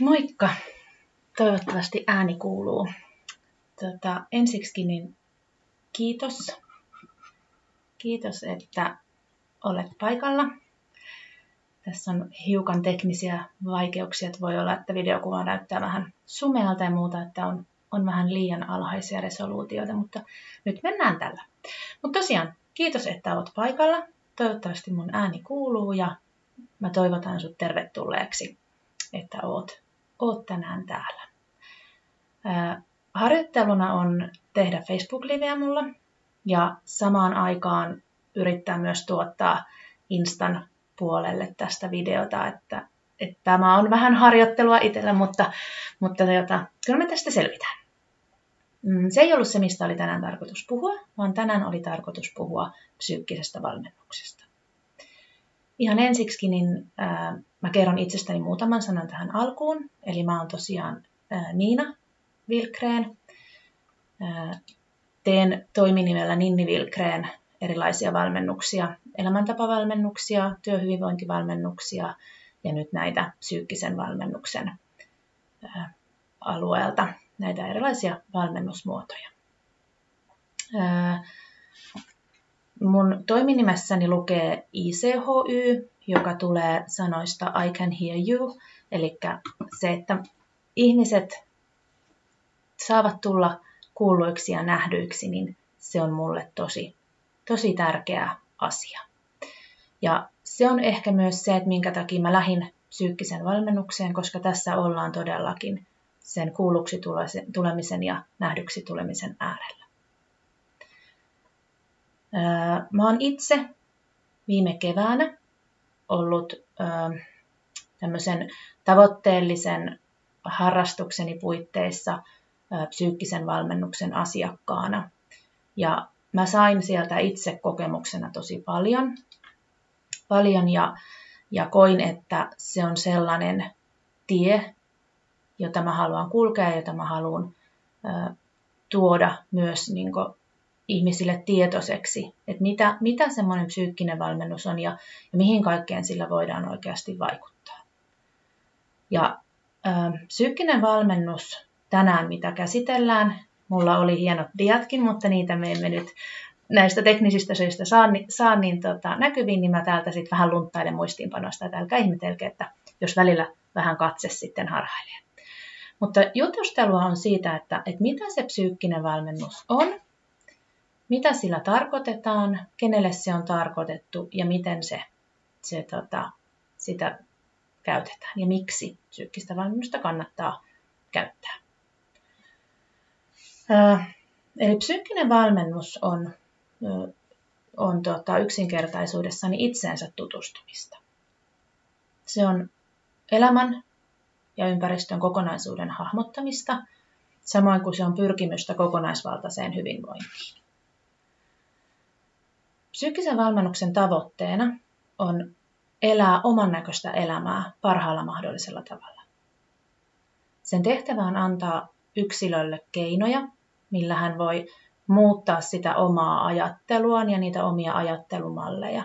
Moikka! Toivottavasti ääni kuuluu. Tota, ensiksi niin kiitos. Kiitos, että olet paikalla. Tässä on hiukan teknisiä vaikeuksia, että voi olla, että videokuva näyttää vähän sumealta ja muuta, että on, on vähän liian alhaisia resoluutioita, mutta nyt mennään tällä. Mutta tosiaan, kiitos, että olet paikalla. Toivottavasti mun ääni kuuluu ja mä toivotan sut tervetulleeksi, että oot, oot tänään täällä. Ää, harjoitteluna on tehdä Facebook-liveä mulla ja samaan aikaan yrittää myös tuottaa Instan puolelle tästä videota, että, että tämä on vähän harjoittelua itsellä, mutta, mutta jota, kyllä me tästä selvitään. Mm, se ei ollut se, mistä oli tänään tarkoitus puhua, vaan tänään oli tarkoitus puhua psyykkisestä valmennuksesta. Ihan ensiksi niin ää, mä kerron itsestäni muutaman sanan tähän alkuun. Eli mä oon tosiaan ää, Niina Vilkreen. Ää, teen toiminimellä Ninni Vilkreen erilaisia valmennuksia, elämäntapavalmennuksia, työhyvinvointivalmennuksia ja nyt näitä psyykkisen valmennuksen ää, alueelta, näitä erilaisia valmennusmuotoja. Ää, Mun toiminimessäni lukee ICHY, joka tulee sanoista I can hear you, eli se, että ihmiset saavat tulla kuulluiksi ja nähdyiksi, niin se on mulle tosi, tosi tärkeä asia. Ja se on ehkä myös se, että minkä takia mä lähdin psyykkisen valmennukseen, koska tässä ollaan todellakin sen kuulluksi tulemisen ja nähdyksi tulemisen äärellä. Mä oon itse viime keväänä ollut tämmöisen tavoitteellisen harrastukseni puitteissa psyykkisen valmennuksen asiakkaana. Ja mä sain sieltä itse kokemuksena tosi paljon, paljon ja, ja koin, että se on sellainen tie, jota mä haluan kulkea, jota mä haluan tuoda myös niin ihmisille tietoiseksi, että mitä, mitä semmoinen psyykkinen valmennus on ja, ja mihin kaikkeen sillä voidaan oikeasti vaikuttaa. Ja ö, psyykkinen valmennus tänään, mitä käsitellään, mulla oli hienot diatkin, mutta niitä me emme nyt näistä teknisistä syistä saa, saa niin tota, näkyviin, niin mä täältä sitten vähän lunttailen muistiinpanosta, että älkää ihmetelkö, että jos välillä vähän katse sitten harhailee. Mutta jutustelua on siitä, että, että mitä se psyykkinen valmennus on, mitä sillä tarkoitetaan, kenelle se on tarkoitettu ja miten se, se tota, sitä käytetään ja miksi psyykkistä valmennusta kannattaa käyttää. Ö, eli psyykkinen valmennus on, on tota, yksinkertaisuudessani itseensä tutustumista. Se on elämän ja ympäristön kokonaisuuden hahmottamista, samoin kuin se on pyrkimystä kokonaisvaltaiseen hyvinvointiin. Psyykkisen valmennuksen tavoitteena on elää oman näköistä elämää parhaalla mahdollisella tavalla. Sen tehtävä on antaa yksilölle keinoja, millä hän voi muuttaa sitä omaa ajatteluaan ja niitä omia ajattelumalleja.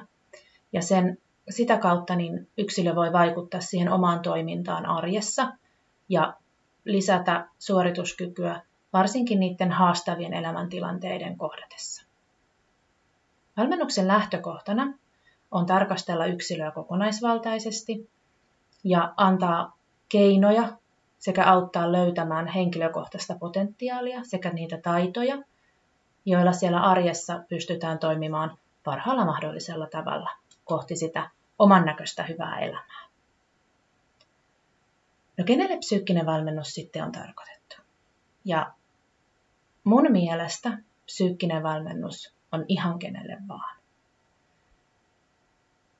Ja sen, sitä kautta niin yksilö voi vaikuttaa siihen omaan toimintaan arjessa ja lisätä suorituskykyä varsinkin niiden haastavien elämäntilanteiden kohdatessa. Valmennuksen lähtökohtana on tarkastella yksilöä kokonaisvaltaisesti ja antaa keinoja sekä auttaa löytämään henkilökohtaista potentiaalia sekä niitä taitoja, joilla siellä arjessa pystytään toimimaan parhaalla mahdollisella tavalla kohti sitä oman näköistä hyvää elämää. No kenelle psyykkinen valmennus sitten on tarkoitettu? Ja mun mielestä psyykkinen valmennus on ihan kenelle vaan.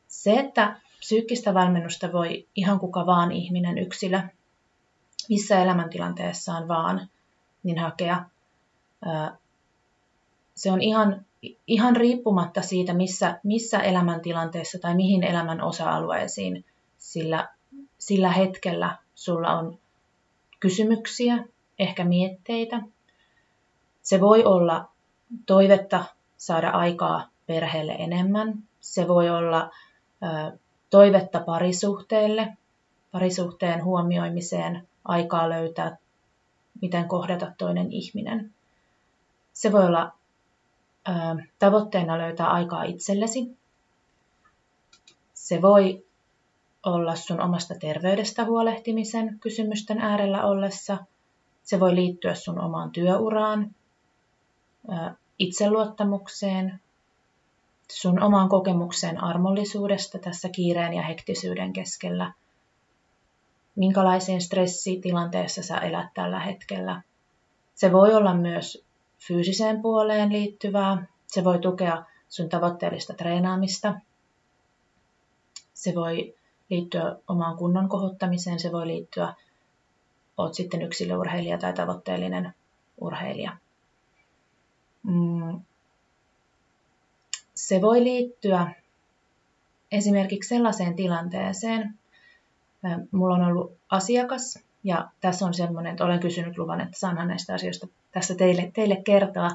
Se, että psyykkistä valmennusta voi ihan kuka vaan ihminen, yksilö, missä elämäntilanteessaan vaan, niin hakea. Se on ihan, ihan riippumatta siitä, missä, missä elämäntilanteessa tai mihin elämän osa-alueisiin sillä, sillä hetkellä sulla on kysymyksiä, ehkä mietteitä. Se voi olla toivetta saada aikaa perheelle enemmän. Se voi olla toivetta parisuhteelle parisuhteen huomioimiseen, aikaa löytää, miten kohdata toinen ihminen. Se voi olla tavoitteena löytää aikaa itsellesi. Se voi olla sun omasta terveydestä huolehtimisen kysymysten äärellä ollessa. Se voi liittyä sun omaan työuraan, itseluottamukseen, sun omaan kokemukseen armollisuudesta tässä kiireen ja hektisyyden keskellä. Minkälaiseen stressitilanteessa sä elät tällä hetkellä. Se voi olla myös fyysiseen puoleen liittyvää. Se voi tukea sun tavoitteellista treenaamista. Se voi liittyä omaan kunnon kohottamiseen, se voi liittyä, oot sitten yksilöurheilija tai tavoitteellinen urheilija. Mm. Se voi liittyä esimerkiksi sellaiseen tilanteeseen, mulla on ollut asiakas, ja tässä on semmoinen, että olen kysynyt luvan, että saanhan näistä asioista tässä teille, teille kertoa,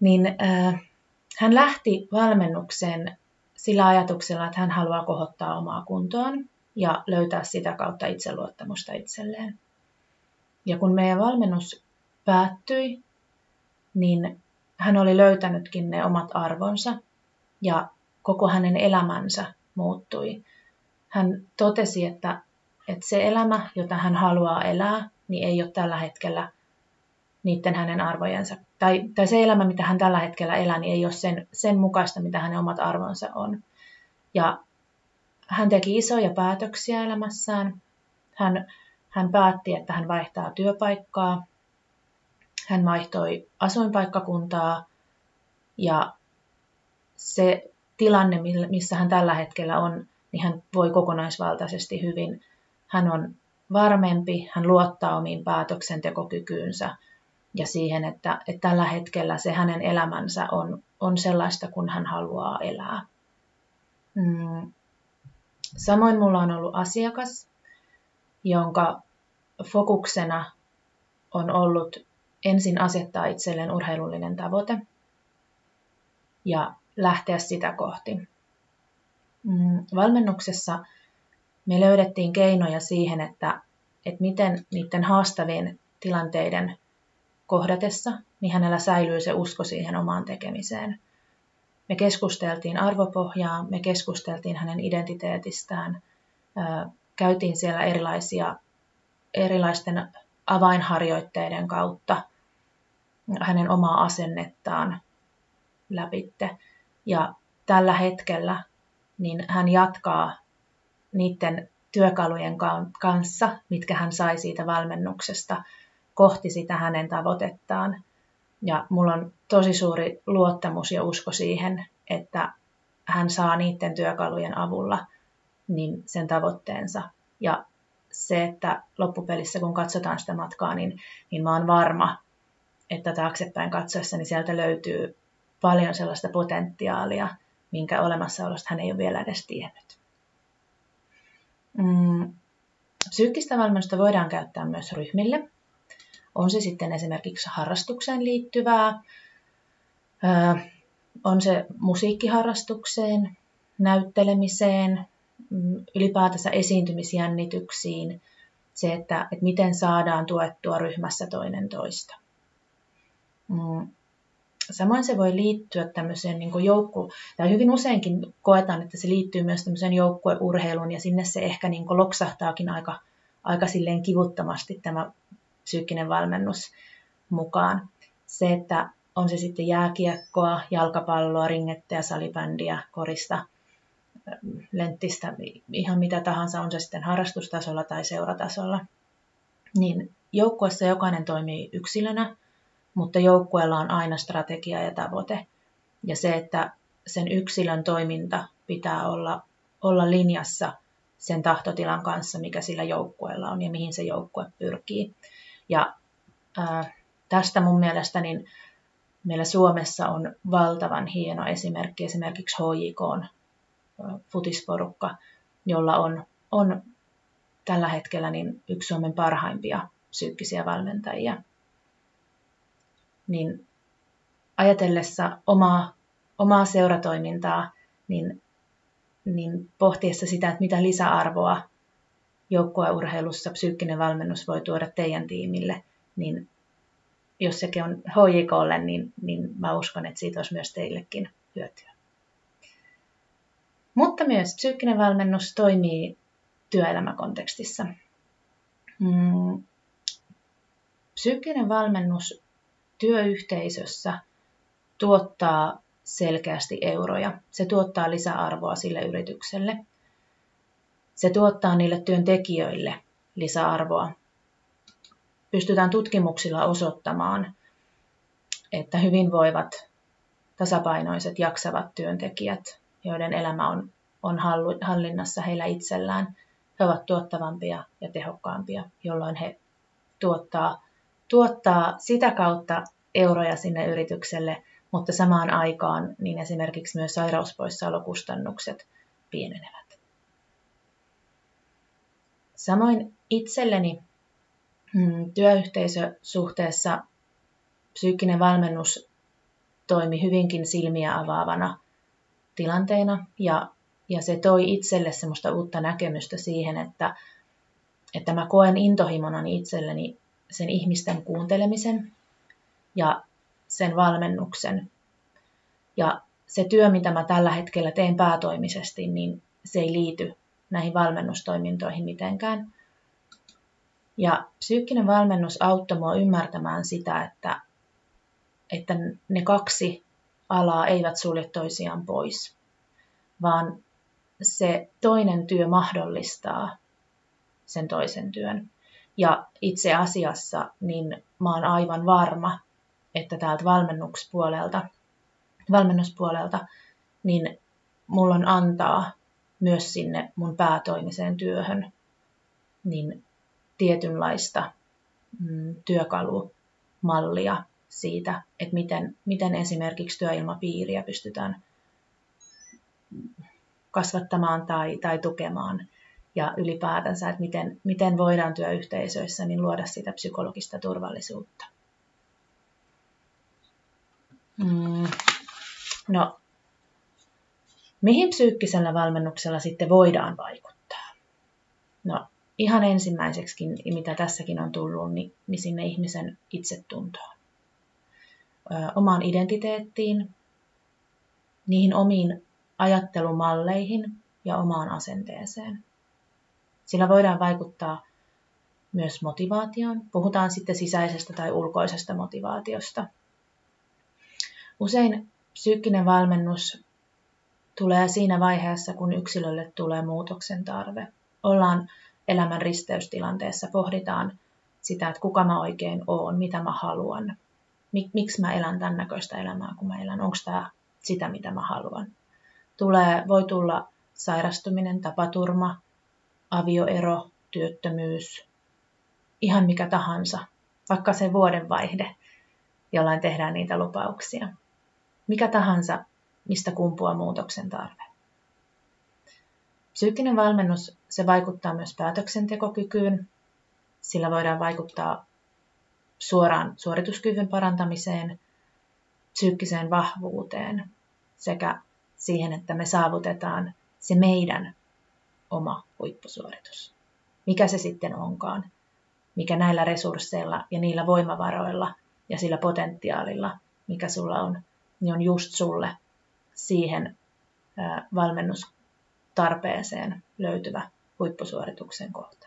niin äh, hän lähti valmennukseen sillä ajatuksella, että hän haluaa kohottaa omaa kuntoaan ja löytää sitä kautta itseluottamusta itselleen. Ja kun meidän valmennus päättyi, niin hän oli löytänytkin ne omat arvonsa ja koko hänen elämänsä muuttui. Hän totesi, että, että se elämä, jota hän haluaa elää, niin ei ole tällä hetkellä niiden hänen arvojensa. Tai, tai se elämä, mitä hän tällä hetkellä elää, niin ei ole sen, sen mukaista, mitä hänen omat arvonsa on. Ja hän teki isoja päätöksiä elämässään. Hän, hän päätti, että hän vaihtaa työpaikkaa. Hän vaihtoi asuinpaikkakuntaa. Ja se tilanne, missä hän tällä hetkellä on, niin hän voi kokonaisvaltaisesti hyvin. Hän on varmempi, hän luottaa omiin päätöksentekokykyynsä – ja siihen, että, että tällä hetkellä se hänen elämänsä on, on sellaista, kun hän haluaa elää. Mm. Samoin mulla on ollut asiakas, jonka fokuksena on ollut ensin asettaa itselleen urheilullinen tavoite ja lähteä sitä kohti. Mm. Valmennuksessa me löydettiin keinoja siihen, että, että miten niiden haastavien tilanteiden kohdatessa, niin hänellä säilyy se usko siihen omaan tekemiseen. Me keskusteltiin arvopohjaa, me keskusteltiin hänen identiteetistään, käytiin siellä erilaisia, erilaisten avainharjoitteiden kautta hänen omaa asennettaan läpitte. Ja tällä hetkellä niin hän jatkaa niiden työkalujen kanssa, mitkä hän sai siitä valmennuksesta, kohti sitä hänen tavoitettaan. Ja mulla on tosi suuri luottamus ja usko siihen, että hän saa niiden työkalujen avulla niin sen tavoitteensa. Ja se, että loppupelissä kun katsotaan sitä matkaa, niin, niin mä oon varma, että taaksepäin katsoessa niin sieltä löytyy paljon sellaista potentiaalia, minkä olemassaolosta hän ei ole vielä edes tiennyt. Mm. Psyykkistä valmennusta voidaan käyttää myös ryhmille. On se sitten esimerkiksi harrastukseen liittyvää, on se musiikkiharrastukseen, näyttelemiseen, ylipäätänsä esiintymisjännityksiin, se, että, että miten saadaan tuettua ryhmässä toinen toista. Mm. Samoin se voi liittyä tämmöiseen niin joukku, tai hyvin useinkin koetaan, että se liittyy myös tämmöiseen joukkueurheiluun, ja sinne se ehkä niin loksahtaakin aika, aika silleen kivuttomasti tämä psyykkinen valmennus mukaan. Se, että on se sitten jääkiekkoa, jalkapalloa, ringettä salibändiä, korista, lenttistä, ihan mitä tahansa, on se sitten harrastustasolla tai seuratasolla, niin joukkueessa jokainen toimii yksilönä, mutta joukkueella on aina strategia ja tavoite. Ja se, että sen yksilön toiminta pitää olla, olla linjassa sen tahtotilan kanssa, mikä sillä joukkueella on ja mihin se joukkue pyrkii. Ja ää, tästä mun mielestä niin meillä Suomessa on valtavan hieno esimerkki, esimerkiksi HJK futisporukka, jolla on, on tällä hetkellä niin yksi Suomen parhaimpia psyykkisiä valmentajia. Niin ajatellessa omaa, omaa seuratoimintaa, niin, niin pohtiessa sitä, että mitä lisäarvoa joukkueurheilussa psyykkinen valmennus voi tuoda teidän tiimille, niin jos sekin on HJKlle, niin, niin mä uskon, että siitä olisi myös teillekin hyötyä. Mutta myös psyykkinen valmennus toimii työelämäkontekstissa. Mm. Psyykkinen valmennus työyhteisössä tuottaa selkeästi euroja. Se tuottaa lisäarvoa sille yritykselle. Se tuottaa niille työntekijöille lisäarvoa. Pystytään tutkimuksilla osoittamaan, että hyvinvoivat, tasapainoiset, jaksavat työntekijät, joiden elämä on, on hallinnassa heillä itsellään, he ovat tuottavampia ja tehokkaampia, jolloin he tuottaa, tuottaa sitä kautta euroja sinne yritykselle, mutta samaan aikaan niin esimerkiksi myös sairauspoissaolokustannukset pienenevät. Samoin itselleni mm, työyhteisösuhteessa psyykkinen valmennus toimi hyvinkin silmiä avaavana tilanteena ja, ja se toi itselle semmoista uutta näkemystä siihen, että, että mä koen intohimonani itselleni sen ihmisten kuuntelemisen ja sen valmennuksen. Ja se työ, mitä mä tällä hetkellä teen päätoimisesti, niin se ei liity näihin valmennustoimintoihin mitenkään. Ja psyykkinen valmennus auttoi mua ymmärtämään sitä, että, että ne kaksi alaa eivät sulje toisiaan pois, vaan se toinen työ mahdollistaa sen toisen työn. Ja itse asiassa niin mä oon aivan varma, että täältä valmennuspuolelta, valmennuspuolelta niin mulla on antaa myös sinne mun päätoimiseen työhön niin tietynlaista mm, työkalumallia siitä, että miten, miten esimerkiksi työilmapiiriä pystytään kasvattamaan tai, tai tukemaan ja ylipäätänsä, että miten, miten voidaan työyhteisöissä niin luoda sitä psykologista turvallisuutta. Mm, no, mihin psyykkisellä valmennuksella sitten voidaan vaikuttaa? No, ihan ensimmäiseksikin, mitä tässäkin on tullut, niin, niin sinne ihmisen itsetuntoon. Omaan identiteettiin, niihin omiin ajattelumalleihin ja omaan asenteeseen. Sillä voidaan vaikuttaa myös motivaatioon. Puhutaan sitten sisäisestä tai ulkoisesta motivaatiosta. Usein psyykkinen valmennus tulee siinä vaiheessa, kun yksilölle tulee muutoksen tarve. Ollaan elämän risteystilanteessa, pohditaan sitä, että kuka mä oikein oon, mitä mä haluan, miksi mä elän tämän näköistä elämää, kun mä elän, onko tämä sitä, mitä mä haluan. Tulee, voi tulla sairastuminen, tapaturma, avioero, työttömyys, ihan mikä tahansa, vaikka se vuodenvaihde, jollain tehdään niitä lupauksia. Mikä tahansa, mistä kumpuaa muutoksen tarve. Psyykkinen valmennus, se vaikuttaa myös päätöksentekokykyyn. Sillä voidaan vaikuttaa suoraan suorituskyvyn parantamiseen, psyykkiseen vahvuuteen sekä siihen, että me saavutetaan se meidän oma huippusuoritus. Mikä se sitten onkaan, mikä näillä resursseilla ja niillä voimavaroilla ja sillä potentiaalilla, mikä sulla on, niin on just sulle siihen valmennustarpeeseen löytyvä huippusuorituksen kohta.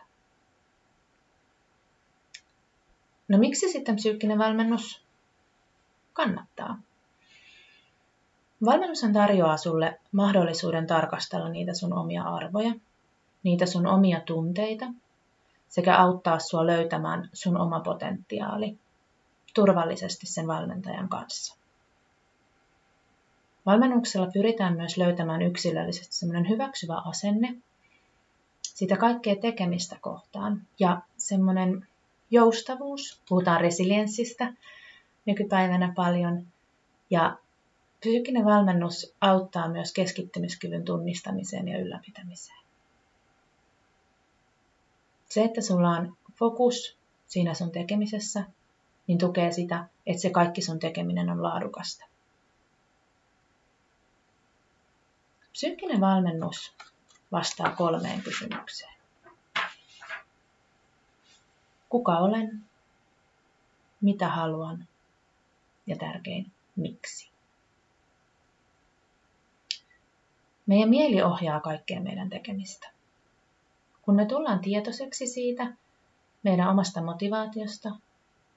No miksi sitten psyykkinen valmennus kannattaa? Valmennushan tarjoaa sulle mahdollisuuden tarkastella niitä sun omia arvoja, niitä sun omia tunteita sekä auttaa sua löytämään sun oma potentiaali turvallisesti sen valmentajan kanssa. Valmennuksella pyritään myös löytämään yksilöllisesti semmoinen hyväksyvä asenne sitä kaikkea tekemistä kohtaan ja semmoinen joustavuus, puhutaan resilienssistä nykypäivänä paljon ja Psyykkinen valmennus auttaa myös keskittymiskyvyn tunnistamiseen ja ylläpitämiseen. Se, että sulla on fokus siinä sun tekemisessä, niin tukee sitä, että se kaikki sun tekeminen on laadukasta. Psyykkinen valmennus vastaa kolmeen kysymykseen. Kuka olen, mitä haluan ja tärkein, miksi. Meidän mieli ohjaa kaikkea meidän tekemistä. Kun me tullaan tietoiseksi siitä, meidän omasta motivaatiosta,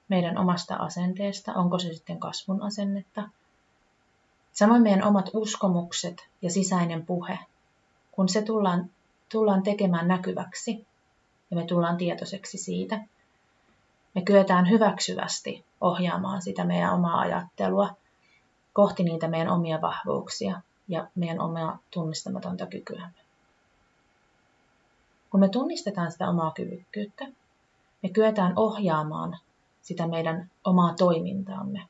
meidän omasta asenteesta, onko se sitten kasvun asennetta, samoin meidän omat uskomukset ja sisäinen puhe, kun se tullaan, tullaan tekemään näkyväksi ja me tullaan tietoiseksi siitä, me kyetään hyväksyvästi ohjaamaan sitä meidän omaa ajattelua kohti niitä meidän omia vahvuuksia ja meidän omaa tunnistamatonta kykyämme. Kun me tunnistetaan sitä omaa kyvykkyyttä, me kyetään ohjaamaan sitä meidän omaa toimintaamme.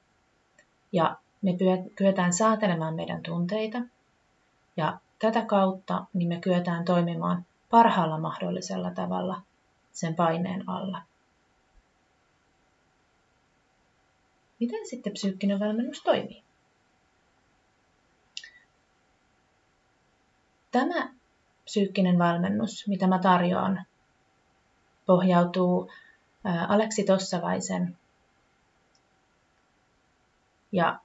Ja me kyetään säätelemään meidän tunteita ja tätä kautta niin me kyetään toimimaan parhaalla mahdollisella tavalla sen paineen alla. Miten sitten psyykkinen valmennus toimii? Tämä psyykkinen valmennus, mitä mä tarjoan, pohjautuu Aleksi Tossavaisen ja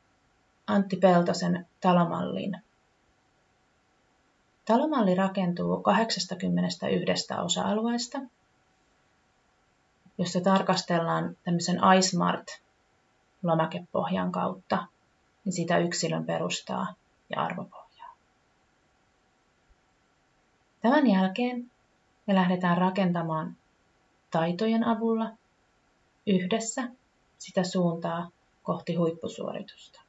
Antti Peltosen talomalliin. Talomalli rakentuu 81 osa-alueesta, jossa tarkastellaan tämmöisen iSmart lomakepohjan kautta niin sitä yksilön perustaa ja arvopohjaa. Tämän jälkeen me lähdetään rakentamaan taitojen avulla yhdessä sitä suuntaa kohti huippusuoritusta.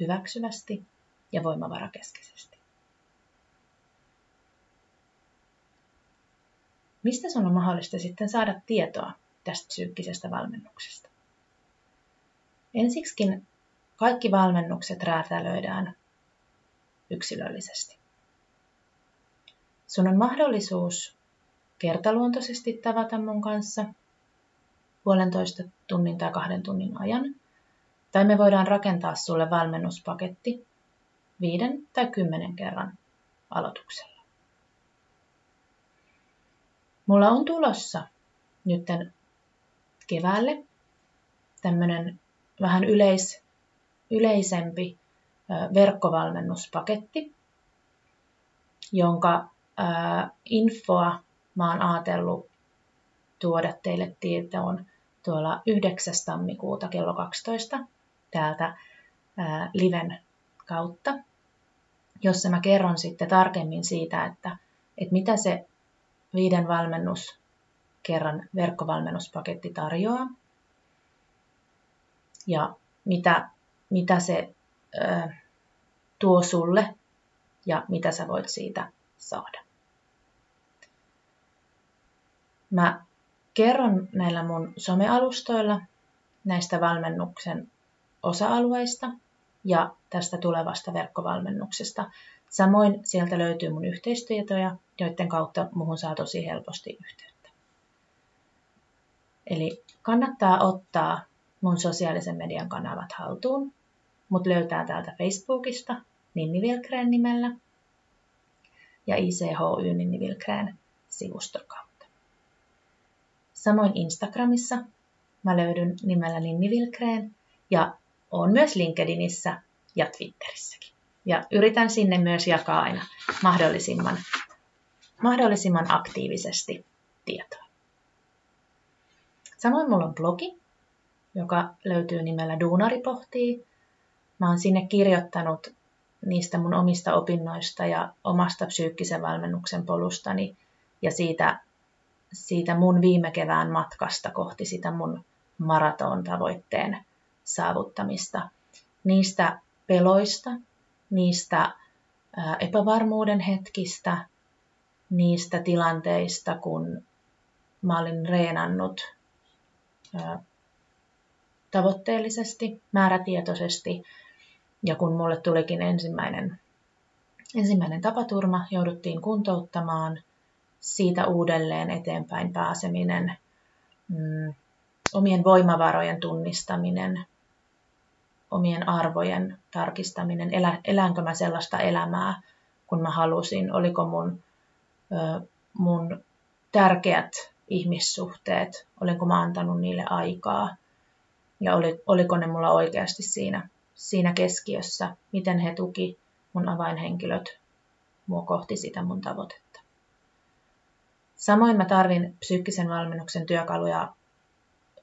Hyväksyvästi ja voimavarakeskeisesti. Mistä sun on mahdollista sitten saada tietoa tästä psyykkisestä valmennuksesta? Ensiksikin kaikki valmennukset räätälöidään yksilöllisesti. Sun on mahdollisuus kertaluontoisesti tavata mun kanssa puolentoista tunnin tai kahden tunnin ajan. Tai me voidaan rakentaa sulle valmennuspaketti viiden tai kymmenen kerran aloituksella. Mulla on tulossa nytten keväälle tämmöinen vähän yleis, yleisempi verkkovalmennuspaketti, jonka infoa mä oon ajatellut tuoda teille tietoon tuolla 9. tammikuuta kello 12 täältä ää, liven kautta, jossa mä kerron sitten tarkemmin siitä, että, että mitä se viiden valmennus kerran verkkovalmennuspaketti tarjoaa ja mitä, mitä se ö, tuo sulle ja mitä sä voit siitä saada. Mä kerron näillä mun somealustoilla näistä valmennuksen osa-alueista ja tästä tulevasta verkkovalmennuksesta. Samoin sieltä löytyy mun yhteistietoja, joiden kautta muhun saa tosi helposti yhteyttä. Eli kannattaa ottaa mun sosiaalisen median kanavat haltuun. Mut löytää täältä Facebookista Ninni Vilkreen nimellä ja ICHY Ninni Vilkreen sivuston kautta. Samoin Instagramissa mä löydyn nimellä Ninni Vilkreen ja on myös LinkedInissä ja Twitterissäkin. Ja yritän sinne myös jakaa aina mahdollisimman, mahdollisimman aktiivisesti tietoa. Samoin mulla on blogi, joka löytyy nimellä Duunari pohtii. Mä oon sinne kirjoittanut niistä mun omista opinnoista ja omasta psyykkisen valmennuksen polustani ja siitä, siitä mun viime kevään matkasta kohti sitä mun maraton tavoitteen saavuttamista. Niistä peloista, niistä epävarmuuden hetkistä, niistä tilanteista, kun mä olin reenannut tavoitteellisesti, määrätietoisesti. Ja kun mulle tulikin ensimmäinen, ensimmäinen tapaturma, jouduttiin kuntouttamaan, siitä uudelleen eteenpäin pääseminen, mm, omien voimavarojen tunnistaminen, omien arvojen tarkistaminen, elä, elänkö mä sellaista elämää, kun mä halusin, oliko mun, ö, mun tärkeät ihmissuhteet, olinko mä antanut niille aikaa ja oli, oliko ne mulla oikeasti siinä, siinä keskiössä, miten he tuki mun avainhenkilöt mua kohti sitä mun tavoitetta. Samoin mä tarvin psyykkisen valmennuksen työkaluja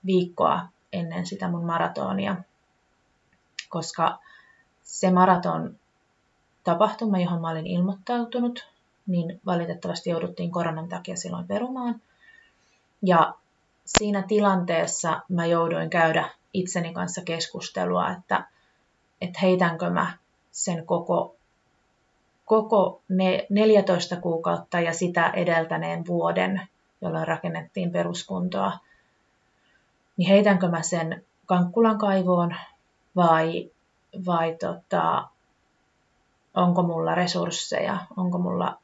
viikkoa ennen sitä mun maratonia, koska se maraton tapahtuma, johon mä olin ilmoittautunut, niin valitettavasti jouduttiin koronan takia silloin perumaan. Ja siinä tilanteessa mä jouduin käydä itseni kanssa keskustelua, että, että heitänkö mä sen koko, koko ne 14 kuukautta ja sitä edeltäneen vuoden, jolloin rakennettiin peruskuntoa, niin heitänkö mä sen Kankkulan kaivoon vai, vai tota, onko mulla resursseja, onko mulla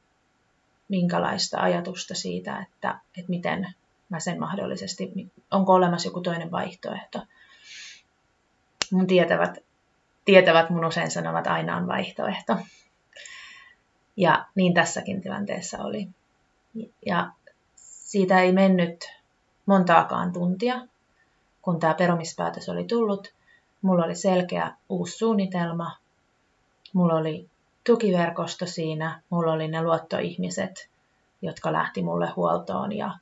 minkälaista ajatusta siitä, että, että miten mä sen mahdollisesti, onko olemassa joku toinen vaihtoehto. Mun tietävät, tietävät mun usein sanovat, aina on vaihtoehto. Ja niin tässäkin tilanteessa oli. Ja siitä ei mennyt montaakaan tuntia, kun tämä perumispäätös oli tullut. Mulla oli selkeä uusi suunnitelma. Mulla oli tukiverkosto siinä. Mulla oli ne luottoihmiset, jotka lähti mulle huoltoon ja,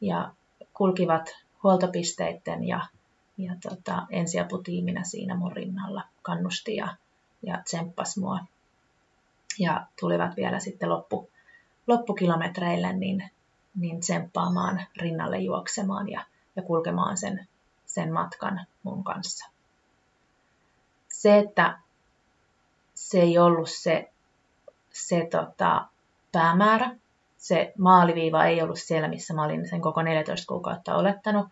ja kulkivat huoltopisteiden ja, ja tota, ensiaputiiminä siinä mun rinnalla, kannusti ja, ja tsemppas mua. Ja tulivat vielä sitten loppu, loppukilometreille niin, niin tsemppaamaan rinnalle juoksemaan ja, ja kulkemaan sen, sen matkan mun kanssa. Se, että se ei ollut se, se tota, päämäärä. Se maaliviiva ei ollut siellä, missä mä olin sen koko 14 kuukautta olettanut.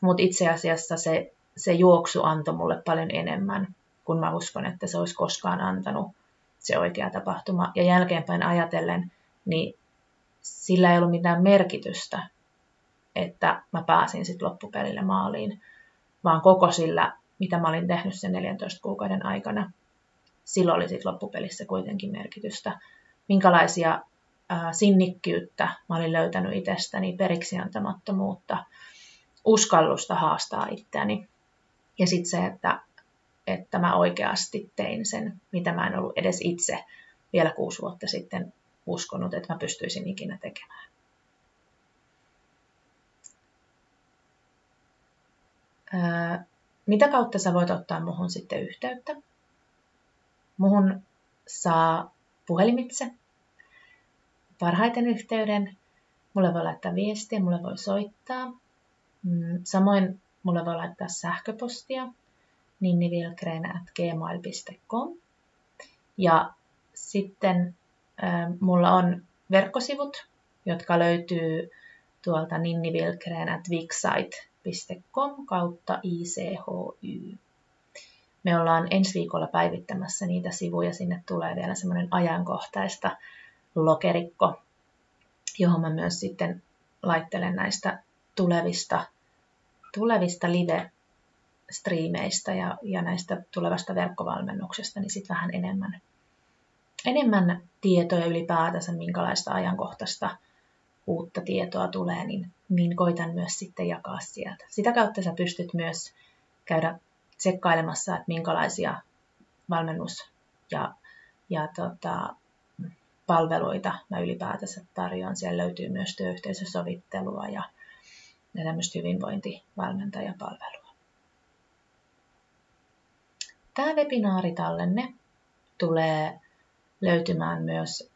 Mutta itse asiassa se, se juoksu antoi mulle paljon enemmän kuin mä uskon, että se olisi koskaan antanut se oikea tapahtuma. Ja jälkeenpäin ajatellen, niin sillä ei ollut mitään merkitystä, että mä pääsin sitten loppupelille maaliin, vaan koko sillä, mitä mä olin tehnyt sen 14 kuukauden aikana, sillä oli sitten loppupelissä kuitenkin merkitystä. Minkälaisia sinnikkyyttä mä olin löytänyt itsestäni, periksiantamattomuutta, uskallusta haastaa itseäni. Ja sitten se, että, että mä oikeasti tein sen, mitä mä en ollut edes itse vielä kuusi vuotta sitten uskonut, että mä pystyisin ikinä tekemään. Ää, mitä kautta sä voit ottaa muhun sitten yhteyttä? Muhun saa puhelimitse parhaiten yhteyden. Mulle voi laittaa viestiä, mulle voi soittaa. Mm, samoin mulle voi laittaa sähköpostia ninnivilkreen.gmail.com. Ja sitten mulla on verkkosivut, jotka löytyy tuolta ninnivilkreen.wixsite.com kautta ICHY. Me ollaan ensi viikolla päivittämässä niitä sivuja. Sinne tulee vielä semmoinen ajankohtaista lokerikko, johon mä myös sitten laittelen näistä tulevista, tulevista live-striimeistä ja, ja näistä tulevasta verkkovalmennuksesta, niin sitten vähän enemmän, enemmän tietoja ylipäätänsä, minkälaista ajankohtaista uutta tietoa tulee, niin, niin koitan myös sitten jakaa sieltä. Sitä kautta sä pystyt myös käydä tsekkailemassa, että minkälaisia valmennus- ja, ja tota, palveluita mä ylipäätänsä tarjoan. Siellä löytyy myös työyhteisösovittelua ja, ja tämmöistä hyvinvointivalmentajapalvelua. Tämä webinaaritallenne tulee löytymään myös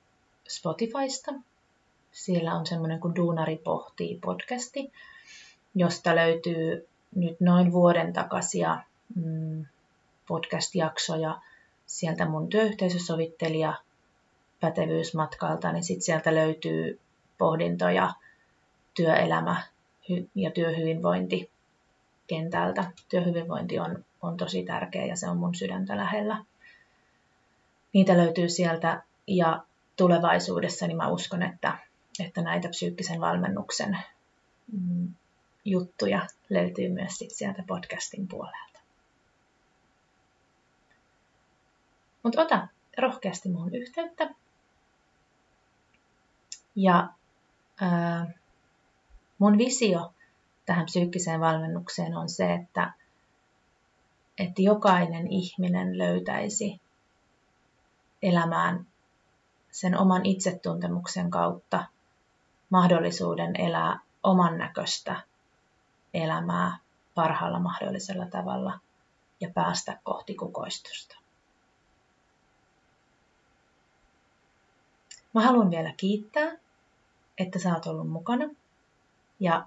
Spotifysta. Siellä on semmoinen kuin Duunari pohtii podcasti, josta löytyy nyt noin vuoden takaisia mm, podcast-jaksoja sieltä mun työyhteisösovittelija pätevyysmatkalta, niin sitten sieltä löytyy pohdintoja työelämä ja työhyvinvointi kentältä. Työhyvinvointi on, on tosi tärkeä ja se on mun sydäntä lähellä. Niitä löytyy sieltä ja tulevaisuudessa niin mä uskon, että, että näitä psyykkisen valmennuksen mm, juttuja löytyy myös sit sieltä podcastin puolelta. Mutta ota rohkeasti muun yhteyttä. Ja ää, Mun visio tähän psyykkiseen valmennukseen on se, että, että jokainen ihminen löytäisi elämään sen oman itsetuntemuksen kautta mahdollisuuden elää oman näköistä elämää parhaalla mahdollisella tavalla ja päästä kohti kukoistusta. Mä haluan vielä kiittää, että sä oot ollut mukana ja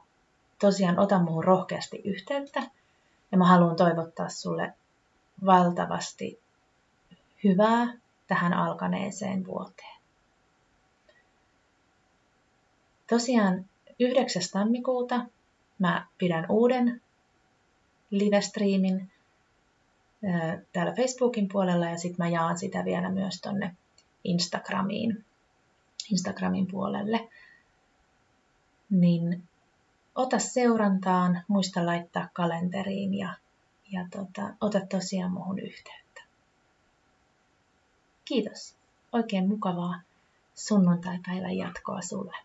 tosiaan ota muuhun rohkeasti yhteyttä ja mä haluan toivottaa sulle valtavasti hyvää tähän alkaneeseen vuoteen. Tosiaan 9. tammikuuta mä pidän uuden live-striimin täällä Facebookin puolella ja sitten mä jaan sitä vielä myös tonne Instagramiin, Instagramin puolelle. Niin ota seurantaan, muista laittaa kalenteriin ja, ja tota, ota tosiaan muuhun yhteyttä. Kiitos. Oikein mukavaa sunnuntai-päivän jatkoa sulle.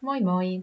Moi moi!